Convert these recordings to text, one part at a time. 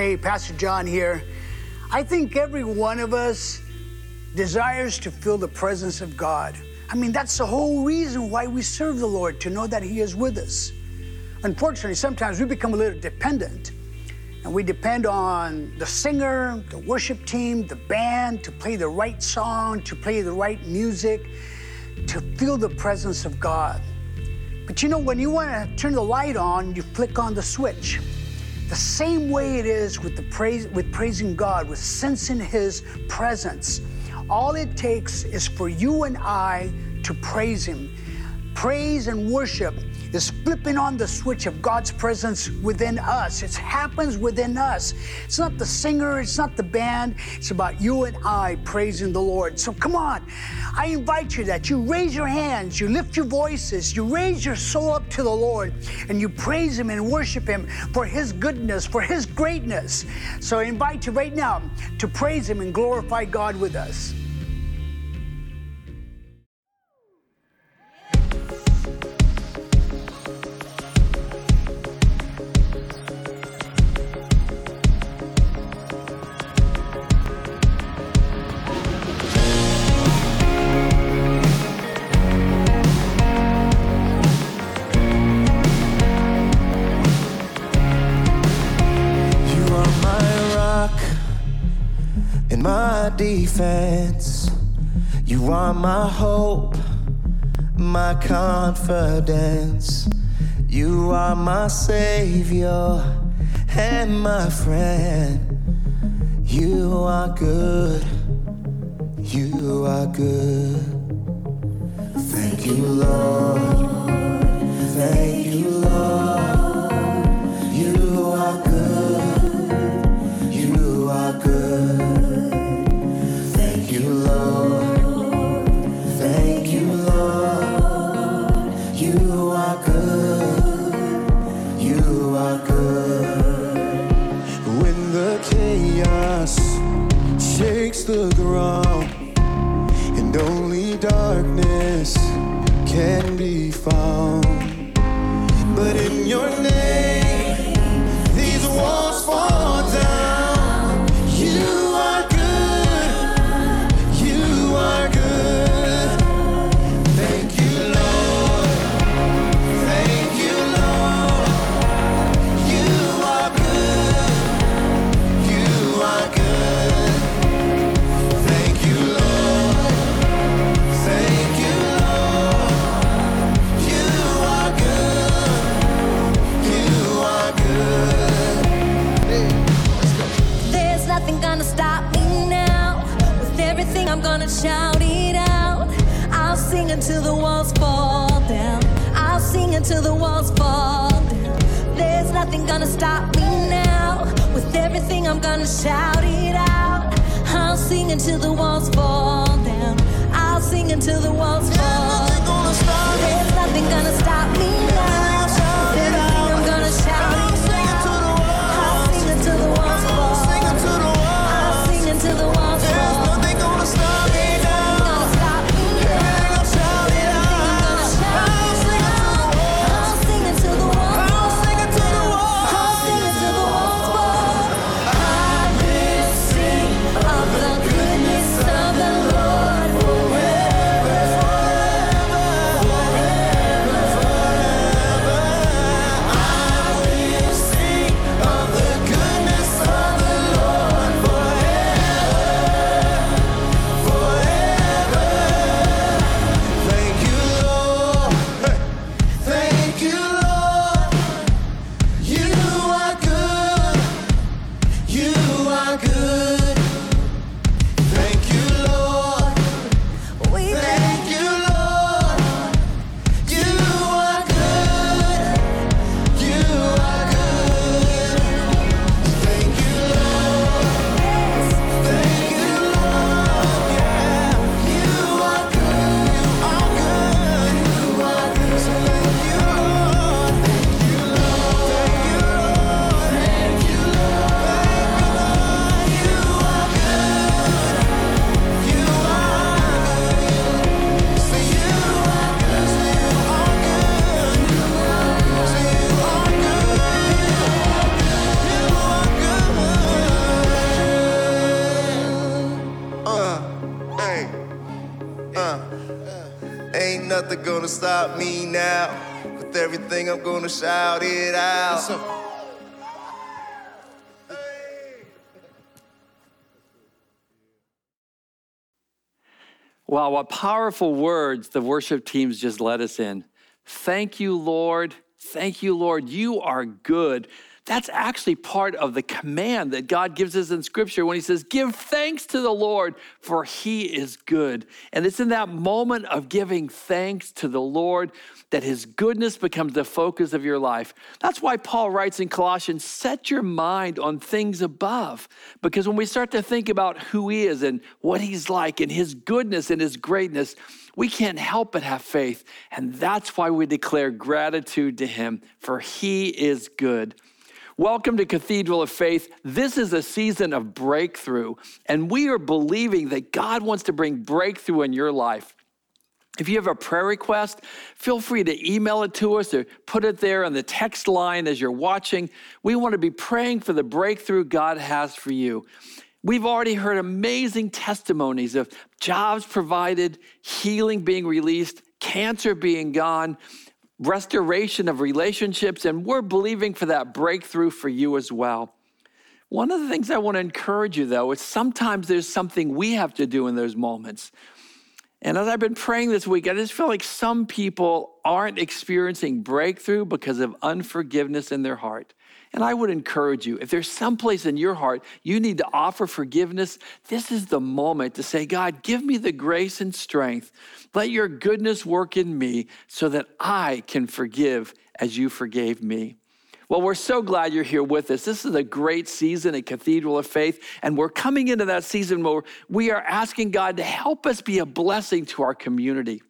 Hey, Pastor John here. I think every one of us desires to feel the presence of God. I mean, that's the whole reason why we serve the Lord, to know that He is with us. Unfortunately, sometimes we become a little dependent and we depend on the singer, the worship team, the band to play the right song, to play the right music, to feel the presence of God. But you know, when you want to turn the light on, you flick on the switch. The same way it is with the praise with praising God, with sensing his presence. All it takes is for you and I to praise him. Praise and worship is flipping on the switch of God's presence within us. It happens within us. It's not the singer, it's not the band, it's about you and I praising the Lord. So come on, I invite you that you raise your hands, you lift your voices, you raise your soul up to the Lord, and you praise Him and worship Him for His goodness, for His greatness. So I invite you right now to praise Him and glorify God with us. Defense. You are my hope, my confidence. You are my savior and my friend. You are good, you are good. Thank you, Lord. Thank you, Lord. The ground, and only darkness can be found. But in your Wow, what powerful words the worship teams just led us in. Thank you, Lord. Thank you, Lord. You are good. That's actually part of the command that God gives us in Scripture when He says, Give thanks to the Lord, for He is good. And it's in that moment of giving thanks to the Lord that His goodness becomes the focus of your life. That's why Paul writes in Colossians, Set your mind on things above. Because when we start to think about who He is and what He's like and His goodness and His greatness, we can't help but have faith. And that's why we declare gratitude to Him, for He is good. Welcome to Cathedral of Faith. This is a season of breakthrough, and we are believing that God wants to bring breakthrough in your life. If you have a prayer request, feel free to email it to us or put it there on the text line as you're watching. We want to be praying for the breakthrough God has for you. We've already heard amazing testimonies of jobs provided, healing being released, cancer being gone, restoration of relationships, and we're believing for that breakthrough for you as well. One of the things I want to encourage you, though, is sometimes there's something we have to do in those moments. And as I've been praying this week, I just feel like some people aren't experiencing breakthrough because of unforgiveness in their heart. And I would encourage you, if there's some place in your heart you need to offer forgiveness, this is the moment to say, God, give me the grace and strength. Let your goodness work in me so that I can forgive as you forgave me. Well, we're so glad you're here with us. This is a great season at Cathedral of Faith, and we're coming into that season where we are asking God to help us be a blessing to our community.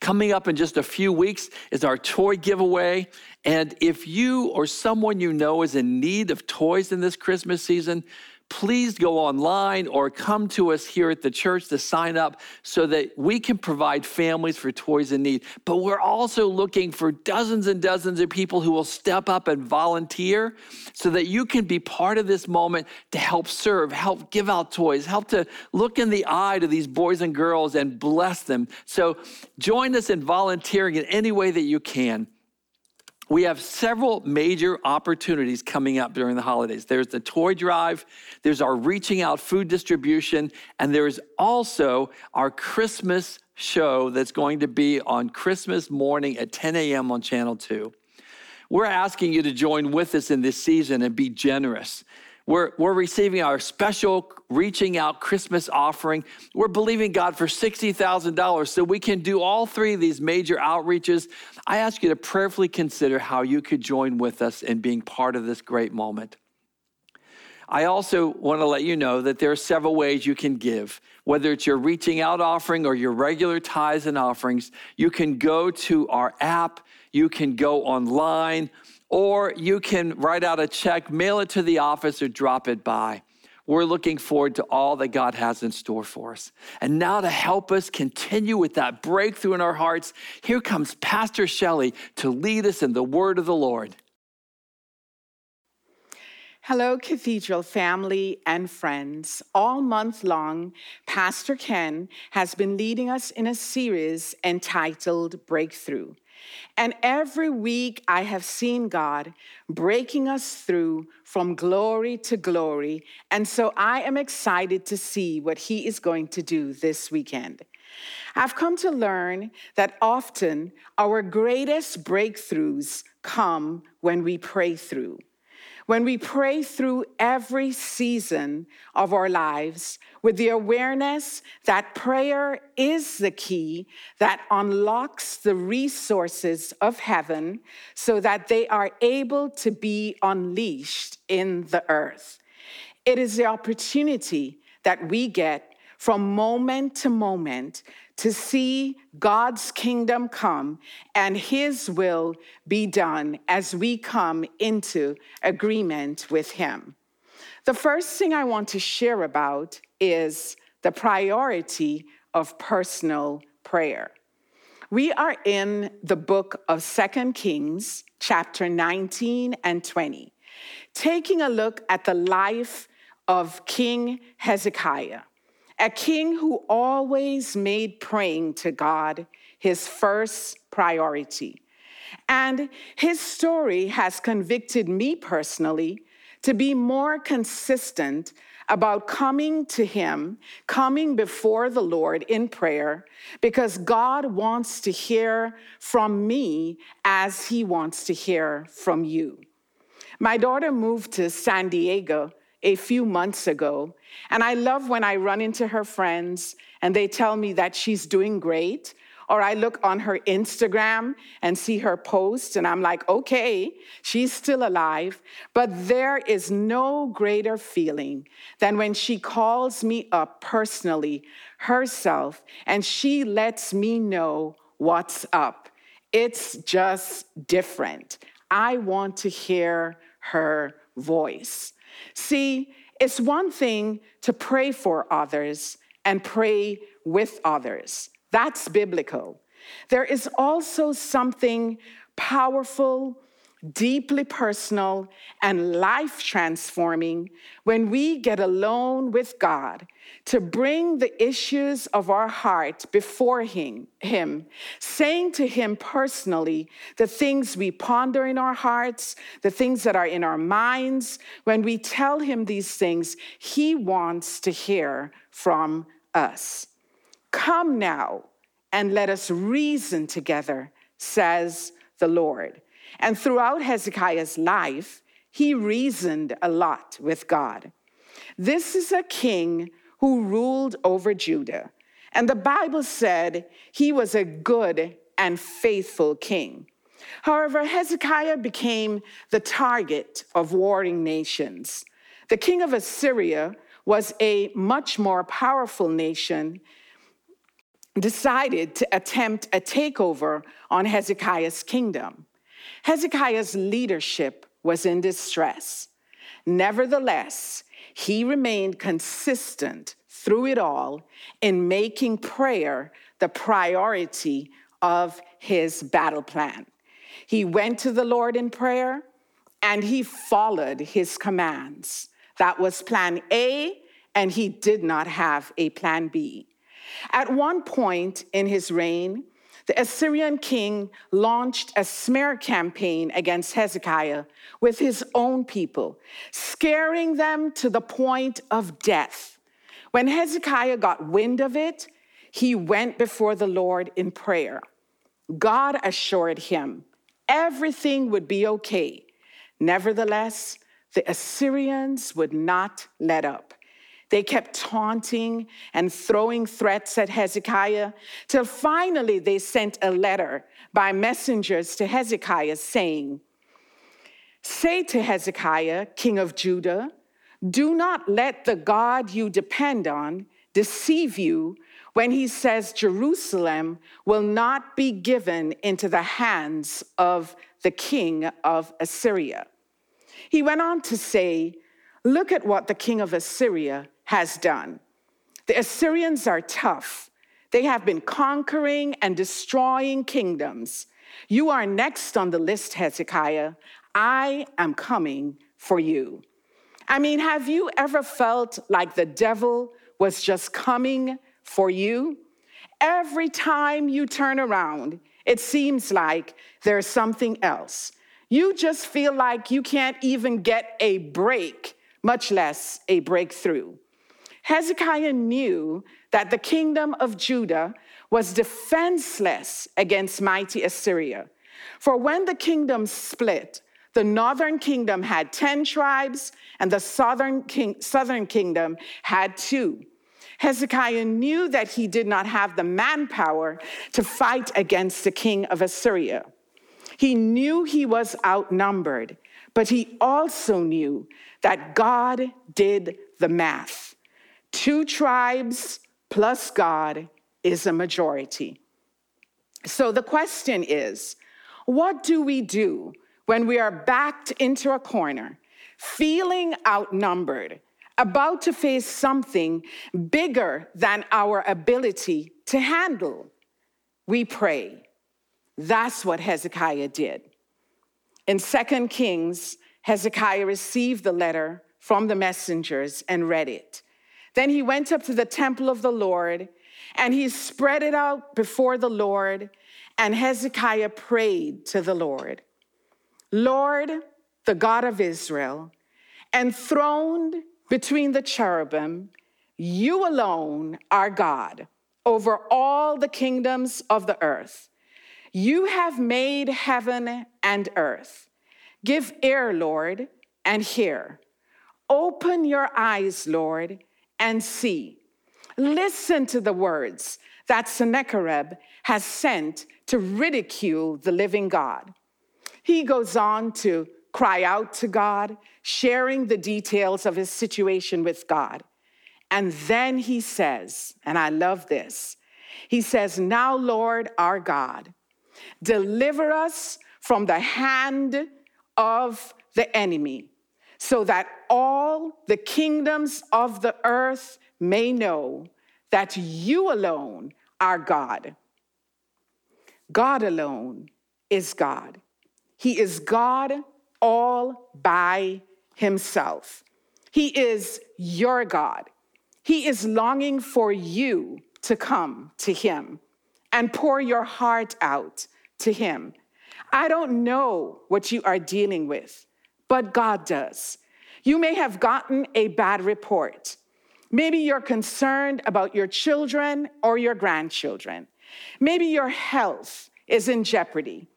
Coming up in just a few weeks is our toy giveaway. And if you or someone you know is in need of toys in this Christmas season, please go online or come to us here at the church to sign up so that we can provide families for toys in need. But we're also looking for dozens and dozens of people who will step up and volunteer so that you can be part of this moment to help serve, help give out toys, help to look in the eye to these boys and girls and bless them. So join us in volunteering in any way that you can we have several major opportunities coming up during the holidays. There's the toy drive, there's our reaching out food distribution, and there's also our Christmas show that's going to be on Christmas morning at 10 a.m. on Channel 2. We're asking you to join with us in this season and be generous. We're, we're receiving our special reaching out Christmas offering. We're believing God for $60,000 so we can do all three of these major outreaches. I ask you to prayerfully consider how you could join with us in being part of this great moment. I also want to let you know that there are several ways you can give. Whether it's your reaching out offering or your regular tithes and offerings, you can go to our app, you can go online, or you can write out a check, mail it to the office, or drop it by. We're looking forward to all that God has in store for us. And now, to help us continue with that breakthrough in our hearts, here comes Pastor Shelley to lead us in the word of the Lord. Hello, Cathedral family and friends. All month long, Pastor Ken has been leading us in a series entitled Breakthrough. And every week I have seen God breaking us through from glory to glory. And so I am excited to see what He is going to do this weekend. I've come to learn that often our greatest breakthroughs come when we pray through. When we pray through every season of our lives with the awareness that prayer is the key that unlocks the resources of heaven so that they are able to be unleashed in the earth. It is the opportunity that we get from moment to moment to see God's kingdom come and his will be done as we come into agreement with him. The first thing I want to share about is the priority of personal prayer. We are in the book of Second Kings, chapter 19 and 20, taking a look at the life of King Hezekiah a king who always made praying to God his first priority. And his story has convicted me personally to be more consistent about coming to him, coming before the Lord in prayer, because God wants to hear from me as he wants to hear from you. My daughter moved to San Diego a few months ago, and I love when I run into her friends and they tell me that she's doing great or I look on her Instagram and see her post, and I'm like, okay, she's still alive. But there is no greater feeling than when she calls me up personally, herself, and she lets me know what's up. It's just different. I want to hear her voice. See, it's one thing to pray for others and pray with others. That's biblical. There is also something powerful, deeply personal, and life transforming when we get alone with God to bring the issues of our heart before him, him, saying to Him personally the things we ponder in our hearts, the things that are in our minds. When we tell Him these things, He wants to hear from us. Come now and let us reason together, says the Lord. And throughout Hezekiah's life, he reasoned a lot with God. This is a king who ruled over Judah. And the Bible said he was a good and faithful king. However, Hezekiah became the target of warring nations. The king of Assyria was a much more powerful nation decided to attempt a takeover on Hezekiah's kingdom. Hezekiah's leadership was in distress. Nevertheless, he remained consistent through it all in making prayer the priority of his battle plan. He went to the Lord in prayer and he followed his commands. That was plan A, and he did not have a plan B. At one point in his reign, the Assyrian king launched a smear campaign against Hezekiah with his own people, scaring them to the point of death. When Hezekiah got wind of it, he went before the Lord in prayer. God assured him everything would be okay. Nevertheless, the Assyrians would not let up. They kept taunting and throwing threats at Hezekiah till finally they sent a letter by messengers to Hezekiah saying, Say to Hezekiah, king of Judah, do not let the God you depend on deceive you when he says Jerusalem will not be given into the hands of the king of Assyria. He went on to say, Look at what the king of Assyria has done. The Assyrians are tough. They have been conquering and destroying kingdoms. You are next on the list, Hezekiah. I am coming for you. I mean, have you ever felt like the devil was just coming for you? Every time you turn around, it seems like there's something else. You just feel like you can't even get a break, much less a breakthrough. Hezekiah knew that the kingdom of Judah was defenseless against mighty Assyria. For when the kingdom split, the northern kingdom had 10 tribes, and the southern, king, southern kingdom had two. Hezekiah knew that he did not have the manpower to fight against the king of Assyria. He knew he was outnumbered, but he also knew that God did the math. Two tribes plus God is a majority. So the question is what do we do when we are backed into a corner, feeling outnumbered, about to face something bigger than our ability to handle? We pray. That's what Hezekiah did. In 2 Kings, Hezekiah received the letter from the messengers and read it. Then he went up to the temple of the Lord And he spread it out before the Lord, and Hezekiah prayed to the Lord Lord, the God of Israel, enthroned between the cherubim, you alone are God over all the kingdoms of the earth. You have made heaven and earth. Give ear, Lord, and hear. Open your eyes, Lord, and see. Listen to the words that Sennacherib has sent to ridicule the living God. He goes on to cry out to God, sharing the details of his situation with God. And then he says, and I love this, he says, Now, Lord our God, deliver us from the hand of the enemy, so that all the kingdoms of the earth may know that you alone are God. God alone is God. He is God all by himself. He is your God. He is longing for you to come to him and pour your heart out to him. I don't know what you are dealing with, but God does. You may have gotten a bad report. Maybe you're concerned about your children or your grandchildren. Maybe your health is in jeopardy.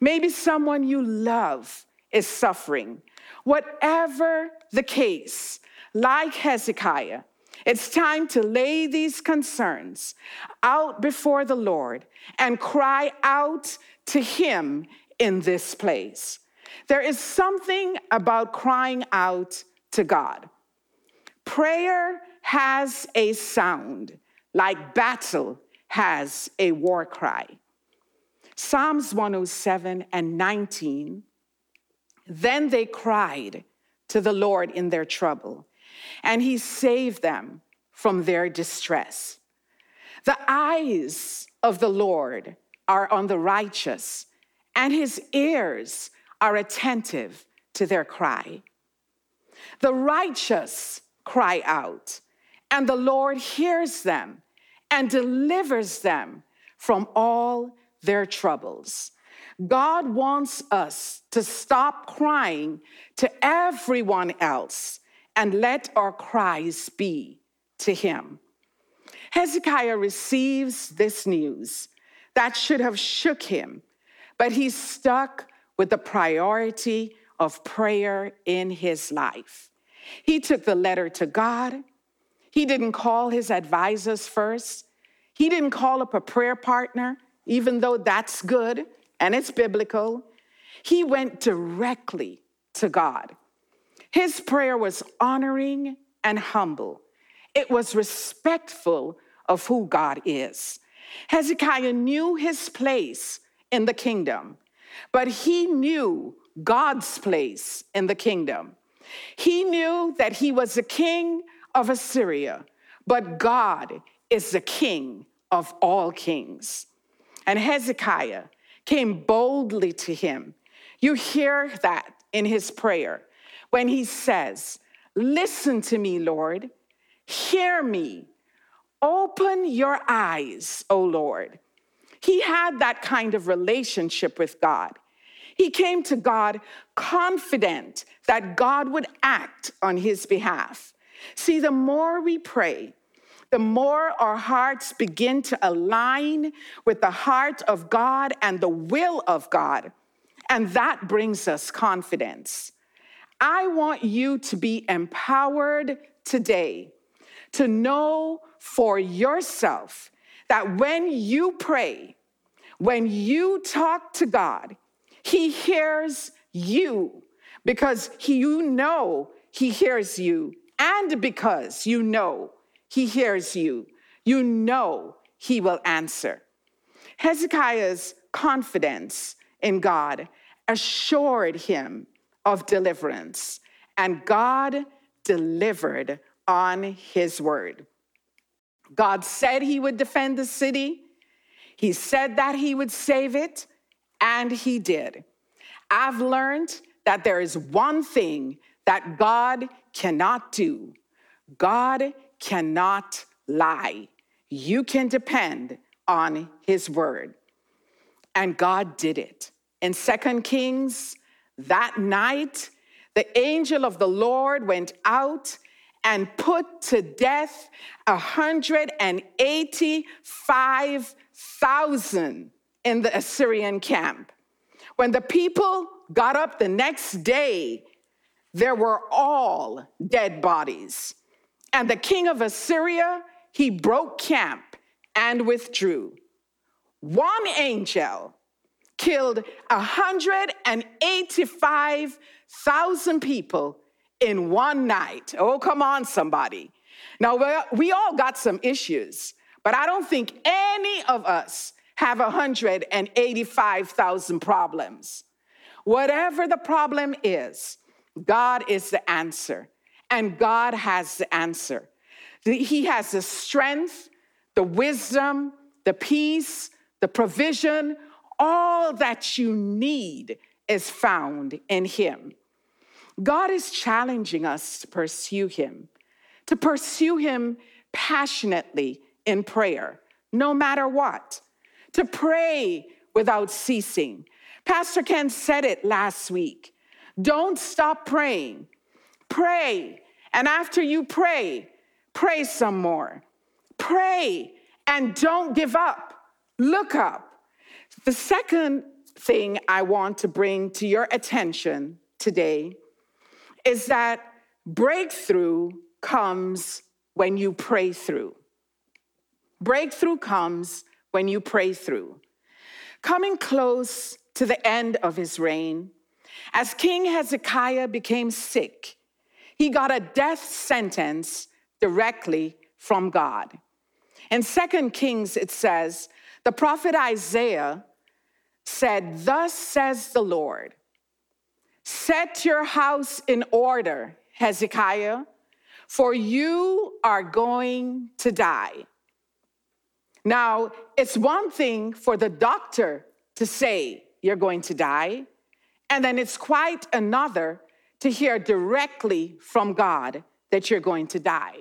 Maybe someone you love is suffering. Whatever the case, like Hezekiah, it's time to lay these concerns out before the Lord and cry out to Him in this place. There is something about crying out to God. Prayer has a sound like battle has a war cry. Psalms 107 and 19. Then they cried to the Lord in their trouble, and he saved them from their distress. The eyes of the Lord are on the righteous, and his ears are attentive to their cry. The righteous cry out, and the Lord hears them and delivers them from all their troubles. God wants us to stop crying to everyone else and let our cries be to Him. Hezekiah receives this news that should have shook him, but he's stuck with the priority of prayer in his life. He took the letter to God. He didn't call his advisors first. He didn't call up a prayer partner, even though that's good and it's biblical. He went directly to God. His prayer was honoring and humble, it was respectful of who God is. Hezekiah knew his place in the kingdom, but he knew God's place in the kingdom. He knew that he was the king of Assyria, but God is the king of all kings. And Hezekiah came boldly to him. You hear that in his prayer when he says, Listen to me, Lord, hear me, open your eyes, O Lord. He had that kind of relationship with God. He came to God confident that God would act on his behalf. See, the more we pray, the more our hearts begin to align with the heart of God and the will of God. And that brings us confidence. I want you to be empowered today to know for yourself that when you pray, when you talk to God, He hears you because he, you know He hears you, and because you know He hears you, you know He will answer. Hezekiah's confidence in God assured him of deliverance, and God delivered on his word. God said he would defend the city. He said that he would save it, and he did. I've learned that there is one thing that God cannot do God cannot lie. you can depend on his word. And God did it. In Second Kings, that night, the angel of the Lord went out and put to death 185,000 in the Assyrian camp. When the people got up the next day, there were all dead bodies. And the king of Assyria, he broke camp and withdrew. One angel killed 185,000 people in one night. Oh, come on, somebody. Now, we all got some issues, but I don't think any of us have 185,000 problems. Whatever the problem is, God is the answer, and God has the answer. He has the strength, the wisdom, the peace, the provision, all that you need is found in Him. God is challenging us to pursue Him, to pursue Him passionately in prayer, no matter what, to pray without ceasing. Pastor Ken said it last week. Don't stop praying. Pray. And after you pray, pray some more. Pray and don't give up. Look up. The second thing I want to bring to your attention today is that breakthrough comes when you pray through. Breakthrough comes when you pray through. Coming close to the end of his reign, as King Hezekiah became sick, he got a death sentence directly from God. In Second Kings, it says, the prophet Isaiah said, Thus says the Lord, set your house in order, Hezekiah, for you are going to die. Now, it's one thing for the doctor to say you're going to die, and then it's quite another to hear directly from God that you're going to die.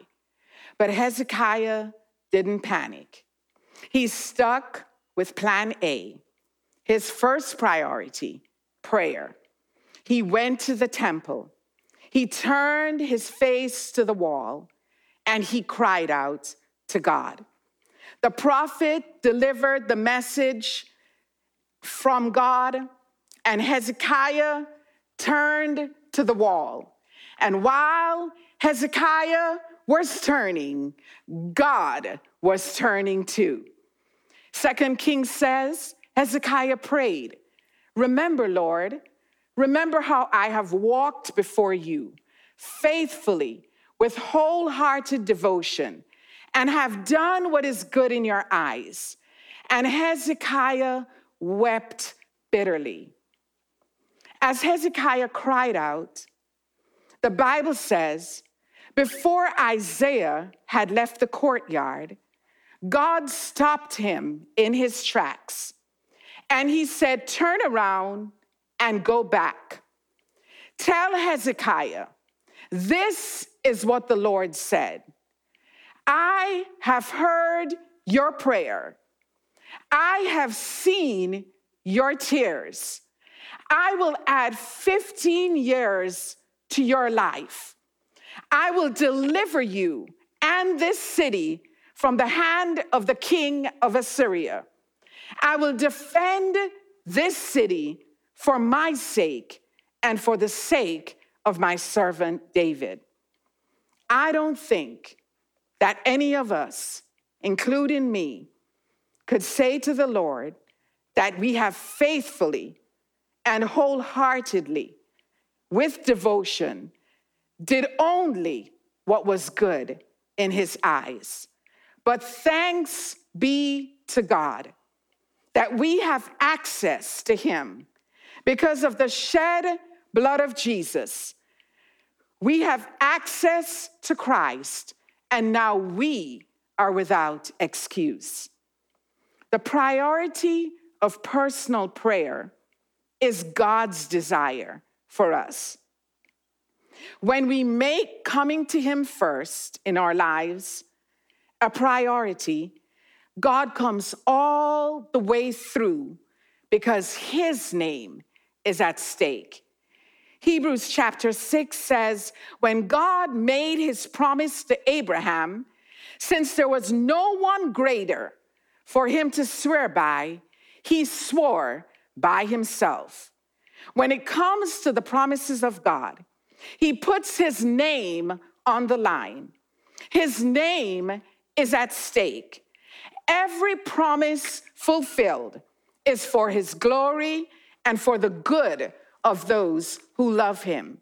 But Hezekiah didn't panic. He stuck with plan A. His first priority, prayer. He went to the temple. He turned his face to the wall and he cried out to God. The prophet delivered the message from God, and Hezekiah turned to the wall. And while Hezekiah was turning, God was turning too. Second Kings says, Hezekiah prayed, Remember, Lord, remember how I have walked before you faithfully with wholehearted devotion and have done what is good in your eyes. And Hezekiah wept bitterly. As Hezekiah cried out, the Bible says, before Isaiah had left the courtyard, God stopped him in his tracks and he said, Turn around and go back. Tell Hezekiah, this is what the Lord said I have heard your prayer, I have seen your tears. I will add 15 years to your life. I will deliver you and this city from the hand of the king of Assyria. I will defend this city for my sake and for the sake of my servant David. I don't think that any of us, including me, could say to the Lord that we have faithfully and wholeheartedly, with devotion, did only what was good in his eyes. But thanks be to God that we have access to him because of the shed blood of Jesus. We have access to Christ, and now we are without excuse. The priority of personal prayer is God's desire for us. When we make coming to Him first in our lives, a priority, God comes all the way through because his name is at stake. Hebrews chapter 6 says, When God made his promise to Abraham, since there was no one greater for him to swear by, he swore by himself. When it comes to the promises of God, he puts his name on the line. His name is at stake. Every promise fulfilled is for his glory and for the good of those who love him.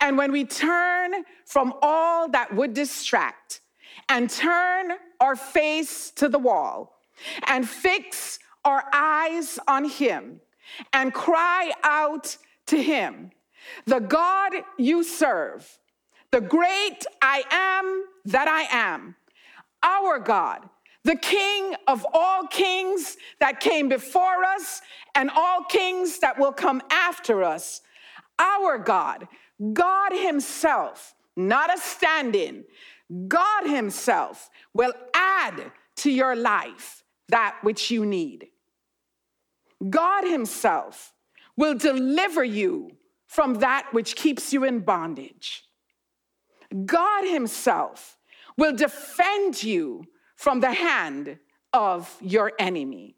And when we turn from all that would distract and turn our face to the wall and fix our eyes on him and cry out to him, the God you serve, the great I am that I am, our God, the King of all kings that came before us and all kings that will come after us, our God, God Himself, not a stand in, God Himself will add to your life that which you need. God Himself will deliver you from that which keeps you in bondage. God Himself will defend you from the hand of your enemy.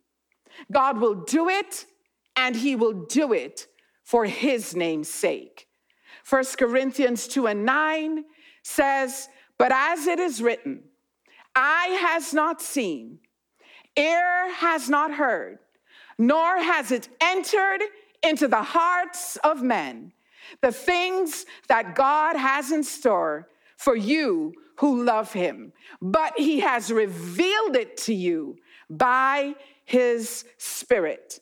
God will do it, and He will do it for His name's sake. 1 Corinthians 2 and 9 says, But as it is written, eye has not seen, ear has not heard, nor has it entered into the hearts of men the things that God has in store for you who love him. But he has revealed it to you by his spirit.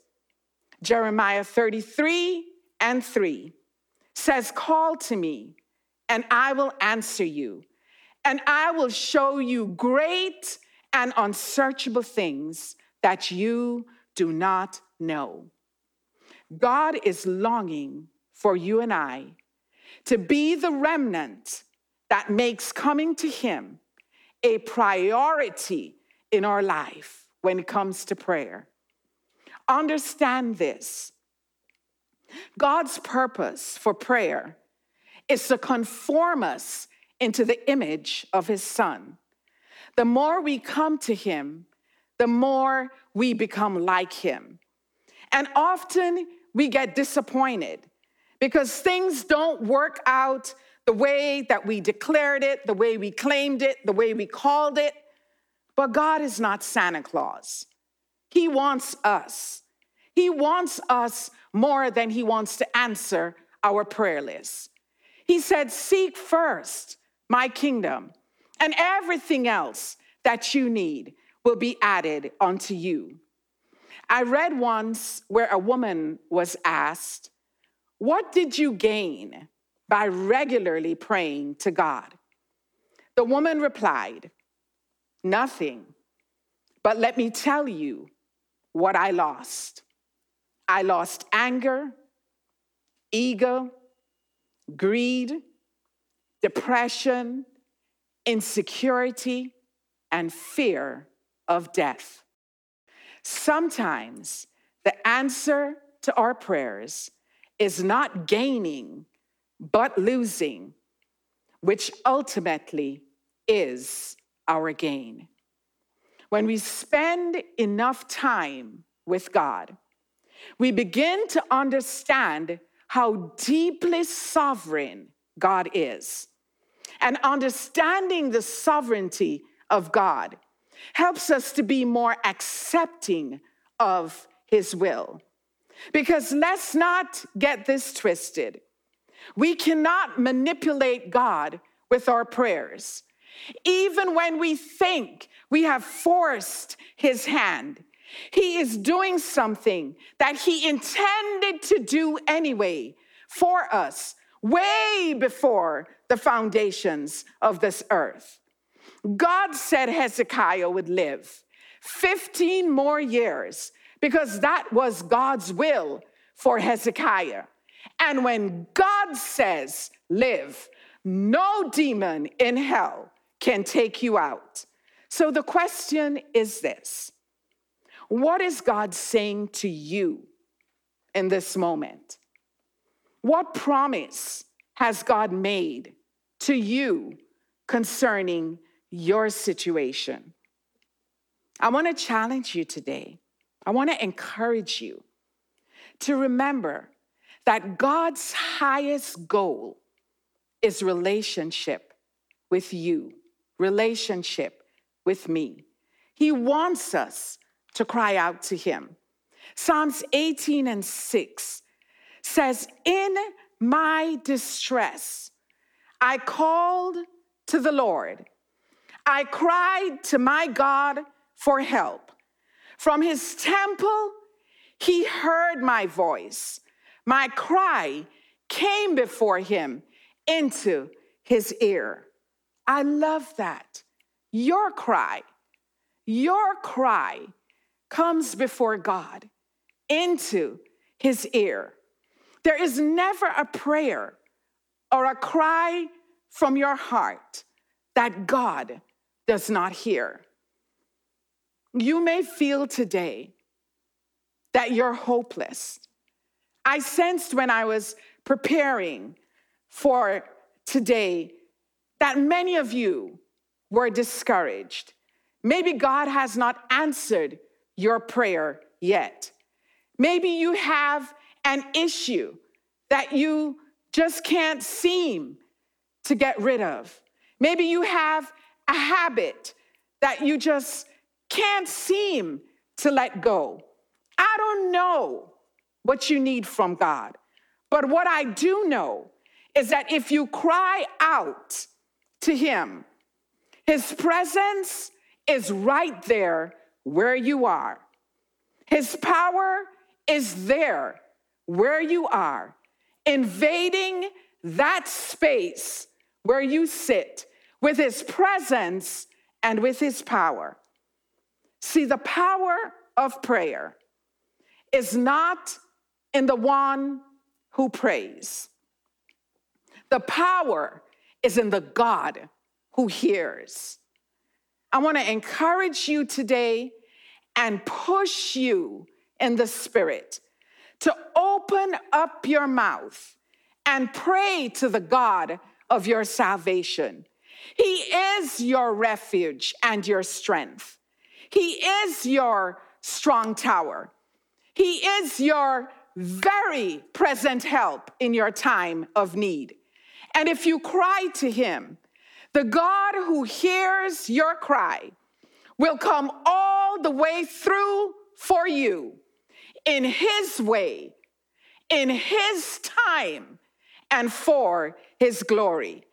Jeremiah 33 and 3 says, Call to me, and I will answer you, and I will show you great and unsearchable things that you do not know. God is longing for you and I to be the remnant that makes coming to Him a priority in our life when it comes to prayer. Understand this God's purpose for prayer is to conform us into the image of His Son. The more we come to Him, the more we become like Him. And often we get disappointed because things don't work out the way that we declared it, the way we claimed it, the way we called it. But God is not Santa Claus. He wants us. He wants us more than He wants to answer our prayer list. He said, Seek first my kingdom, and everything else that you need will be added unto you. I read once where a woman was asked, What did you gain by regularly praying to God? The woman replied, Nothing, but let me tell you what I lost. I lost anger, ego, greed, depression, insecurity, and fear of death. Sometimes the answer to our prayers is not gaining, but losing, which ultimately is our gain. When we spend enough time with God, we begin to understand how deeply sovereign God is. And understanding the sovereignty of God helps us to be more accepting of his will. Because let's not get this twisted. We cannot manipulate God with our prayers. Even when we think we have forced his hand, he is doing something that he intended to do anyway for us way before the foundations of this earth. God said Hezekiah would live 15 more years because that was God's will for Hezekiah. And when God says live, no demon in hell can take you out. So the question is this What is God saying to you in this moment? What promise has God made to you concerning your situation? I want to challenge you today. I want to encourage you to remember that God's highest goal is relationship with you, relationship with me. He wants us to cry out to Him. Psalms 18 and 6 says, In my distress, I called to the Lord. I cried to my God for help. From his temple, he heard my voice. My cry came before him into his ear. I love that. Your cry, your cry comes before God into his ear. There is never a prayer or a cry from your heart that God does not hear. You may feel today that you're hopeless. I sensed when I was preparing for today that many of you were discouraged. Maybe God has not answered your prayer yet. Maybe you have an issue that you just can't seem to get rid of. Maybe you have a habit that you just can't seem to let go. I don't know what you need from God, but what I do know is that if you cry out to Him, His presence is right there where you are. His power is there where you are, invading that space where you sit with His presence and with His power. See, the power of prayer is not in the one who prays, the power is in the God who hears. I want to encourage you today and push you in the spirit to open up your mouth and pray to the God of your salvation. He is your refuge and your strength. He is your strong tower. He is your very present help in your time of need. And if you cry to him, the God who hears your cry will come all the way through for you in his way, in his time, and for his glory.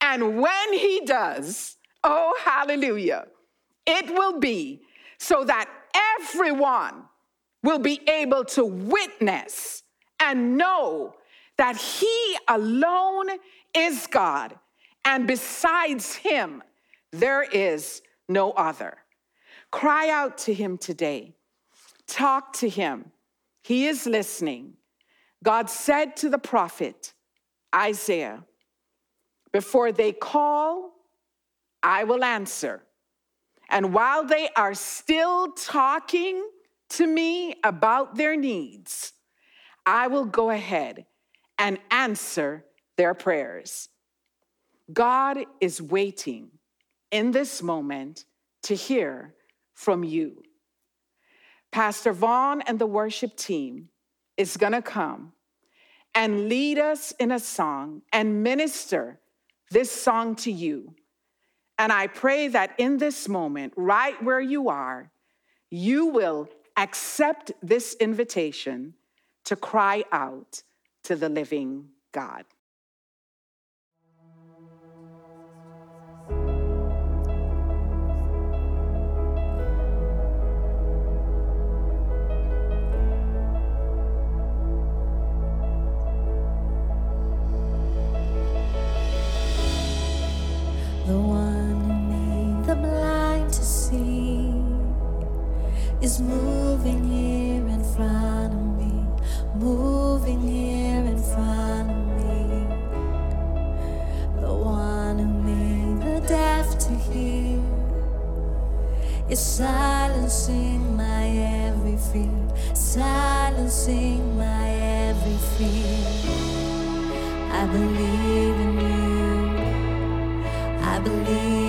And when he does, oh, hallelujah, it will be so that everyone will be able to witness and know that He alone is God, and besides Him, there is no other. Cry out to Him today. Talk to Him. He is listening. God said to the prophet Isaiah, Before they call, I will answer. And while they are still talking to me about their needs, I will go ahead and answer their prayers. God is waiting in this moment to hear from you. Pastor Vaughn and the worship team is going to come and lead us in a song and minister this song to you. And I pray that in this moment, right where you are, you will accept this invitation to cry out to the living God. I believe in you. I believe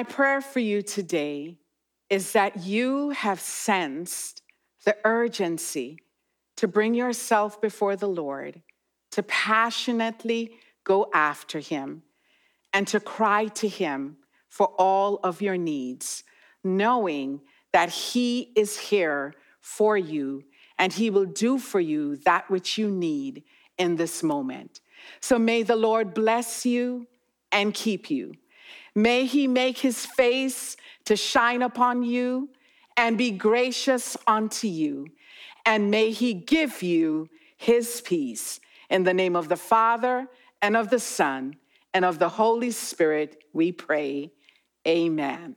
My prayer for you today is that you have sensed the urgency to bring yourself before the Lord, to passionately go after Him, and to cry to Him for all of your needs, knowing that He is here for you and He will do for you that which you need in this moment. So may the Lord bless you and keep you. May He make His face to shine upon you and be gracious unto you. And may He give you His peace. In the name of the Father and of the Son and of the Holy Spirit, we pray. Amen.